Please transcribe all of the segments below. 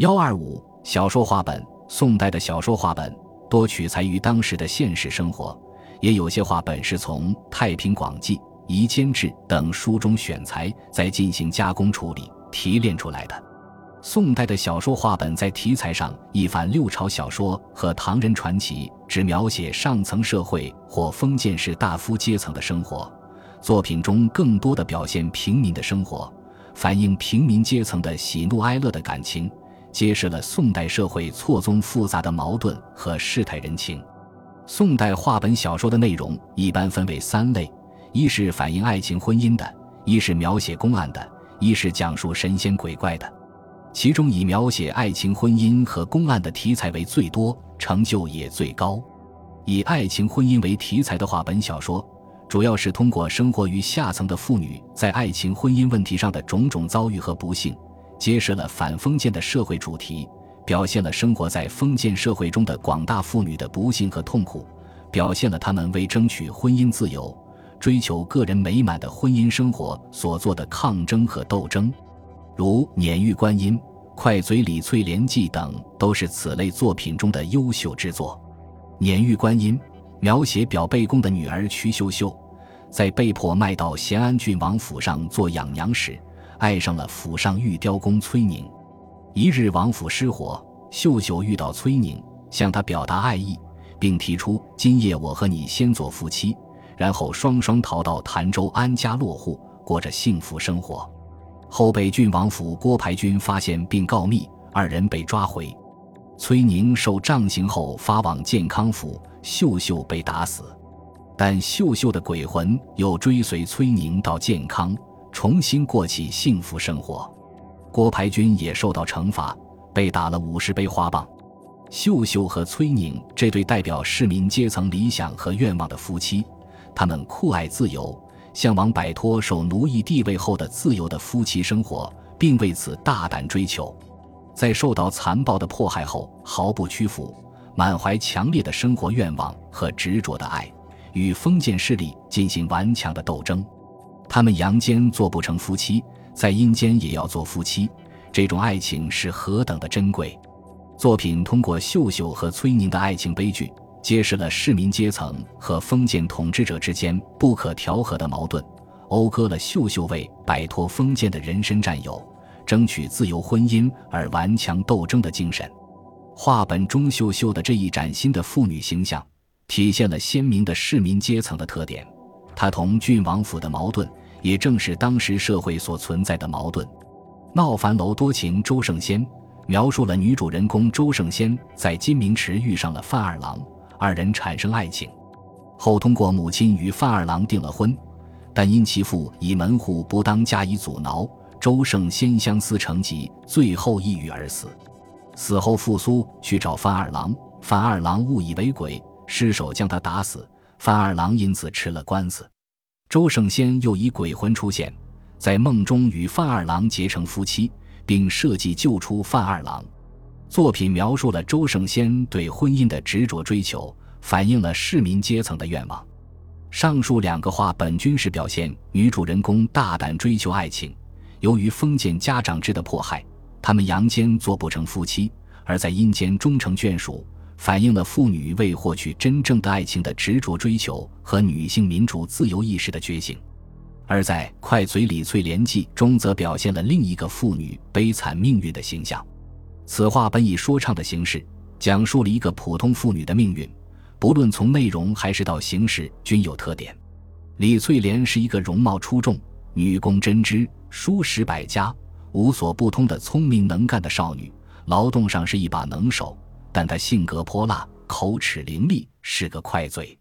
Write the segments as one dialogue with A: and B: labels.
A: 幺二五小说话本，宋代的小说话本多取材于当时的现实生活，也有些话本是从《太平广记》《夷坚志》等书中选材，再进行加工处理提炼出来的。宋代的小说话本在题材上一反六朝小说和唐人传奇，只描写上层社会或封建士大夫阶层的生活，作品中更多的表现平民的生活，反映平民阶层的喜怒哀乐的感情，揭示了宋代社会错综复杂的矛盾和世态人情。宋代话本小说的内容一般分为三类：一是反映爱情婚姻的，一是描写公案的，一是讲述神仙鬼怪的。其中以描写爱情、婚姻和公案的题材为最多，成就也最高。以爱情、婚姻为题材的话本小说，主要是通过生活于下层的妇女在爱情、婚姻问题上的种种遭遇和不幸，揭示了反封建的社会主题，表现了生活在封建社会中的广大妇女的不幸和痛苦，表现了她们为争取婚姻自由、追求个人美满的婚姻生活所做的抗争和斗争。如《碾玉观音》《快嘴李翠莲记》等，都是此类作品中的优秀之作。《碾玉观音》描写表贝公的女儿瞿秀秀，在被迫卖到咸安郡王府上做养娘时，爱上了府上玉雕工崔宁。一日王府失火，秀秀遇到崔宁，向他表达爱意，并提出今夜我和你先做夫妻，然后双双逃到潭州安家落户，过着幸福生活。后被郡王府郭排军发现并告密，二人被抓回。崔宁受杖刑后发往健康府，秀秀被打死，但秀秀的鬼魂又追随崔宁到健康，重新过起幸福生活。郭排军也受到惩罚，被打了五十杯花棒。秀秀和崔宁这对代表市民阶层理想和愿望的夫妻，他们酷爱自由。向往摆脱受奴役地位后的自由的夫妻生活，并为此大胆追求，在受到残暴的迫害后毫不屈服，满怀强烈的生活愿望和执着的爱，与封建势力进行顽强的斗争。他们阳间做不成夫妻，在阴间也要做夫妻，这种爱情是何等的珍贵！作品通过秀秀和崔宁的爱情悲剧。揭示了市民阶层和封建统治者之间不可调和的矛盾，讴歌了秀秀为摆脱封建的人身占有、争取自由婚姻而顽强斗争的精神。画本中秀秀的这一崭新的妇女形象，体现了鲜明的市民阶层的特点。她同郡王府的矛盾，也正是当时社会所存在的矛盾。闹樊楼多情周圣仙描述了女主人公周圣仙在金明池遇上了范二郎。二人产生爱情，后通过母亲与范二郎订了婚，但因其父以门户不当加以阻挠，周胜先相思成疾，最后抑郁而死。死后复苏去找范二郎，范二郎误以为鬼，失手将他打死，范二郎因此吃了官司。周圣先又以鬼魂出现，在梦中与范二郎结成夫妻，并设计救出范二郎。作品描述了周圣先对婚姻的执着追求，反映了市民阶层的愿望。上述两个话本均是表现女主人公大胆追求爱情，由于封建家长制的迫害，他们阳间做不成夫妻，而在阴间终成眷属，反映了妇女为获取真正的爱情的执着追求和女性民主自由意识的觉醒。而在《快嘴李翠莲记》中，则表现了另一个妇女悲惨命运的形象。此话本以说唱的形式讲述了一个普通妇女的命运，不论从内容还是到形式均有特点。李翠莲是一个容貌出众、女工针织、书识百家、无所不通的聪明能干的少女，劳动上是一把能手，但他性格泼辣、口齿伶俐，是个快嘴。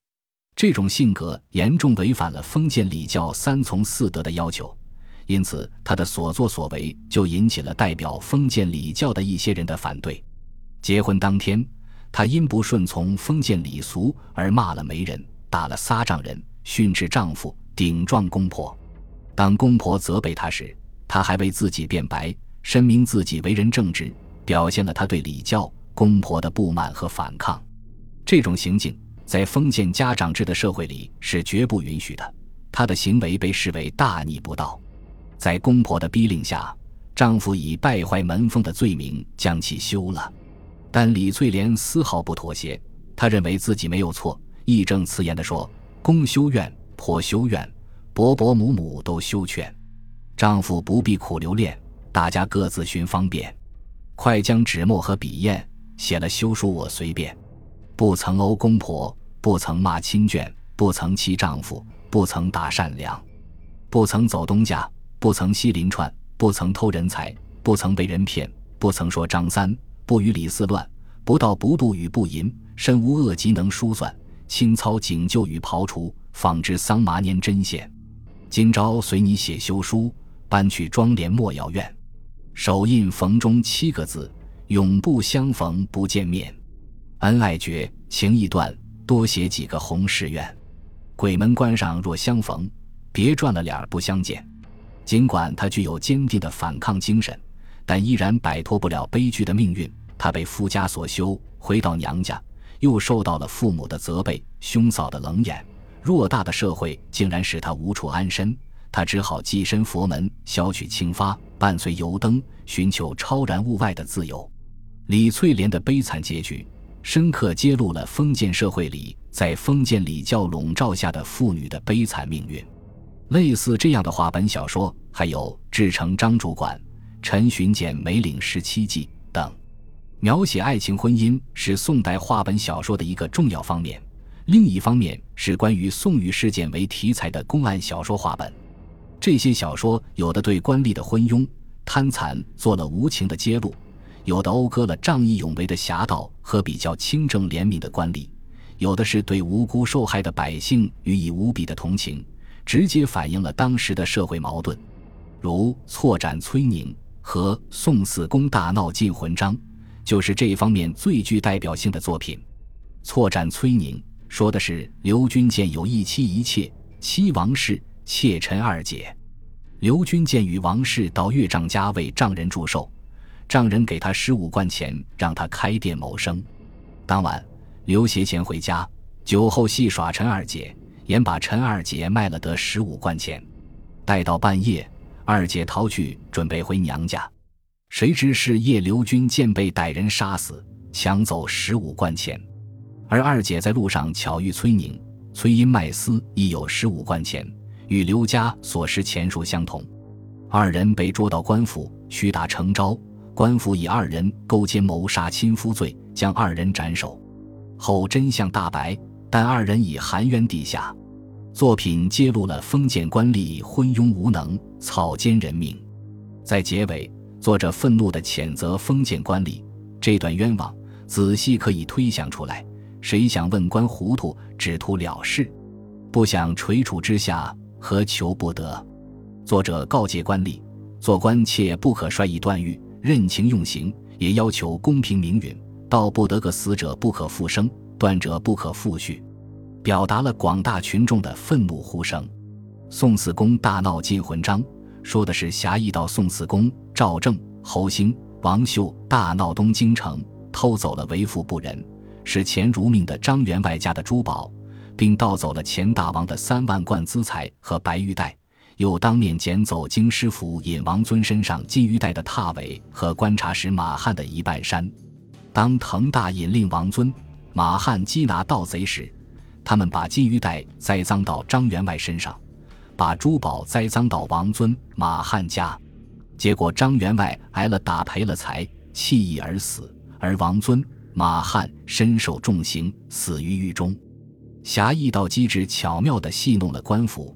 A: 这种性格严重违反了封建礼教三从四德的要求。因此，他的所作所为就引起了代表封建礼教的一些人的反对。结婚当天，他因不顺从封建礼俗而骂了媒人，打了撒丈人，训斥丈夫，顶撞公婆。当公婆责备他时，他还为自己辩白，申明自己为人正直，表现了他对礼教、公婆的不满和反抗。这种行径在封建家长制的社会里是绝不允许的，他的行为被视为大逆不道。在公婆的逼令下，丈夫以败坏门风的罪名将其休了。但李翠莲丝毫不妥协，她认为自己没有错，义正辞严地说：“公修院，婆修院，伯伯母母都修劝，丈夫不必苦留恋，大家各自寻方便。快将纸墨和笔砚写了休书，我随便。不曾殴公婆，不曾骂亲眷，不曾欺丈夫，不曾打善良，不曾走东家，不曾吸邻串，不曾偷人财，不曾被人骗，不曾说张三。”不与李四乱，不道不度与不淫，身无恶疾能疏算，清操警救与刨除，仿制桑麻粘针线。今朝随你写休书，搬去庄帘莫要怨，手印逢中七个字，永不相逢不见面，恩爱绝，情意断，多写几个红誓愿。鬼门关上若相逢，别转了脸不相见。尽管他具有坚定的反抗精神，但依然摆脱不了悲剧的命运。她被夫家所休，回到娘家，又受到了父母的责备、兄嫂的冷眼，偌大的社会竟然使她无处安身。她只好寄身佛门，消取清发，伴随油灯，寻求超然物外的自由。李翠莲的悲惨结局，深刻揭露了封建社会里在封建礼教笼罩下的妇女的悲惨命运。类似这样的话本小说还有《至诚张主管》《陈巡检梅岭十七记》等。描写爱情婚姻是宋代话本小说的一个重要方面，另一方面是关于宋玉事件为题材的公案小说话本。这些小说有的对官吏的昏庸贪残做了无情的揭露，有的讴歌了仗义勇为的侠盗和比较清正廉明的官吏，有的是对无辜受害的百姓予以无比的同情，直接反映了当时的社会矛盾，如《错斩崔宁》和《宋四公大闹进魂章》。就是这一方面最具代表性的作品，《错斩崔宁》说的是刘君建有一妻一妾，妻王氏，妾陈二姐。刘君建与王氏到岳丈家为丈人祝寿，丈人给他十五贯钱，让他开店谋生。当晚，刘协贤回家，酒后戏耍陈二姐，也把陈二姐卖了得十五贯钱。待到半夜，二姐逃去，准备回娘家。谁知是夜刘军见被歹人杀死，抢走十五贯钱，而二姐在路上巧遇崔宁，崔因卖丝亦有十五贯钱，与刘家所失钱数相同。二人被捉到官府，屈打成招，官府以二人勾结谋杀亲夫罪，将二人斩首。后真相大白，但二人已含冤地下。作品揭露了封建官吏昏庸无能、草菅人命。在结尾。作者愤怒地谴责封建官吏这段冤枉，仔细可以推想出来：谁想问官糊涂，只图了事，不想垂楚之下，何求不得？作者告诫官吏，做官切不可率意断狱，任情用刑，也要求公平明允，到不得个死者不可复生，断者不可复续，表达了广大群众的愤怒呼声。宋四公大闹进魂章。说的是侠义道宋四公赵正、侯兴、王秀大闹东京城，偷走了为富不仁、视钱如命的张员外家的珠宝，并盗走了钱大王的三万贯资财和白玉带，又当面捡走京师府尹王尊身上金玉带的踏尾和观察使马汉的一半衫。当滕大引令王尊、马汉缉拿盗贼时，他们把金玉带栽赃到张员外身上。把珠宝栽赃到王尊、马汉家，结果张员外挨了打赔了财，弃义而死；而王尊、马汉身受重刑，死于狱中。侠义道机智巧妙地戏弄了官府，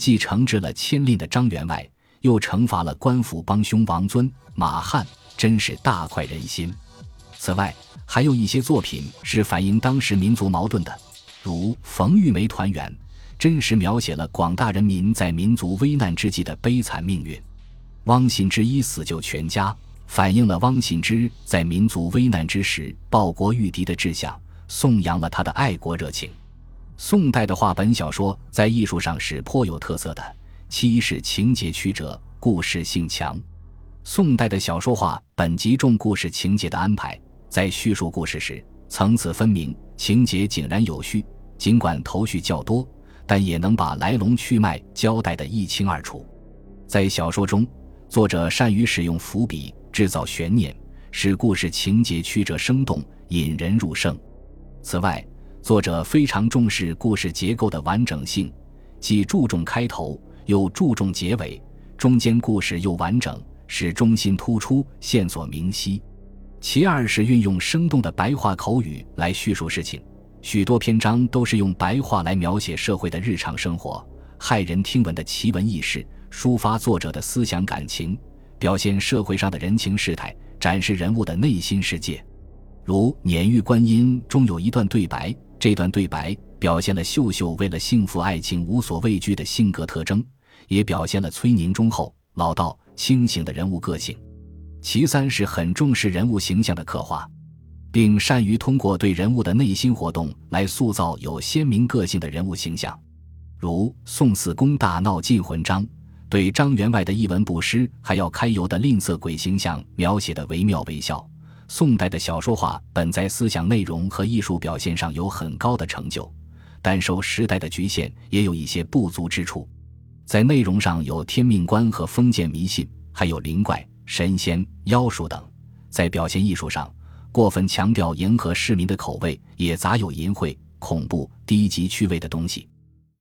A: 既惩治了牵令的张员外，又惩罚了官府帮凶王尊、马汉，真是大快人心。此外，还有一些作品是反映当时民族矛盾的，如《冯玉梅团圆》。真实描写了广大人民在民族危难之际的悲惨命运。汪信之一死救全家，反映了汪信之在民族危难之时报国御敌的志向，颂扬了他的爱国热情。宋代的话本小说在艺术上是颇有特色的，其一是情节曲折，故事性强。宋代的小说话本集重故事情节的安排，在叙述故事时层次分明，情节井然有序，尽管头绪较多。但也能把来龙去脉交代得一清二楚。在小说中，作者善于使用伏笔，制造悬念，使故事情节曲折生动，引人入胜。此外，作者非常重视故事结构的完整性，既注重开头，又注重结尾，中间故事又完整，使中心突出，线索明晰。其二是运用生动的白话口语来叙述事情，许多篇章都是用白话来描写社会的日常生活，骇人听闻的奇闻异事。抒发作者的思想感情，表现社会上的人情世态，展示人物的内心世界。如《碾玉观音》中有一段对白，这段对白表现了秀秀为了幸福爱情无所畏惧的性格特征，也表现了崔宁忠厚、老道、清醒的人物个性。其三是很重视人物形象的刻画，并善于通过对人物的内心活动来塑造有鲜明个性的人物形象。如《宋四公大闹进魂章》。对张员外的一文不施还要揩油的吝啬鬼形象描写的惟妙惟肖。宋代的小说化本在思想内容和艺术表现上有很高的成就，但受时代的局限，也有一些不足之处。在内容上有天命观和封建迷信，还有灵怪、神仙、妖术等；在表现艺术上，过分强调迎合市民的口味，也杂有淫秽、恐怖、低级趣味的东西。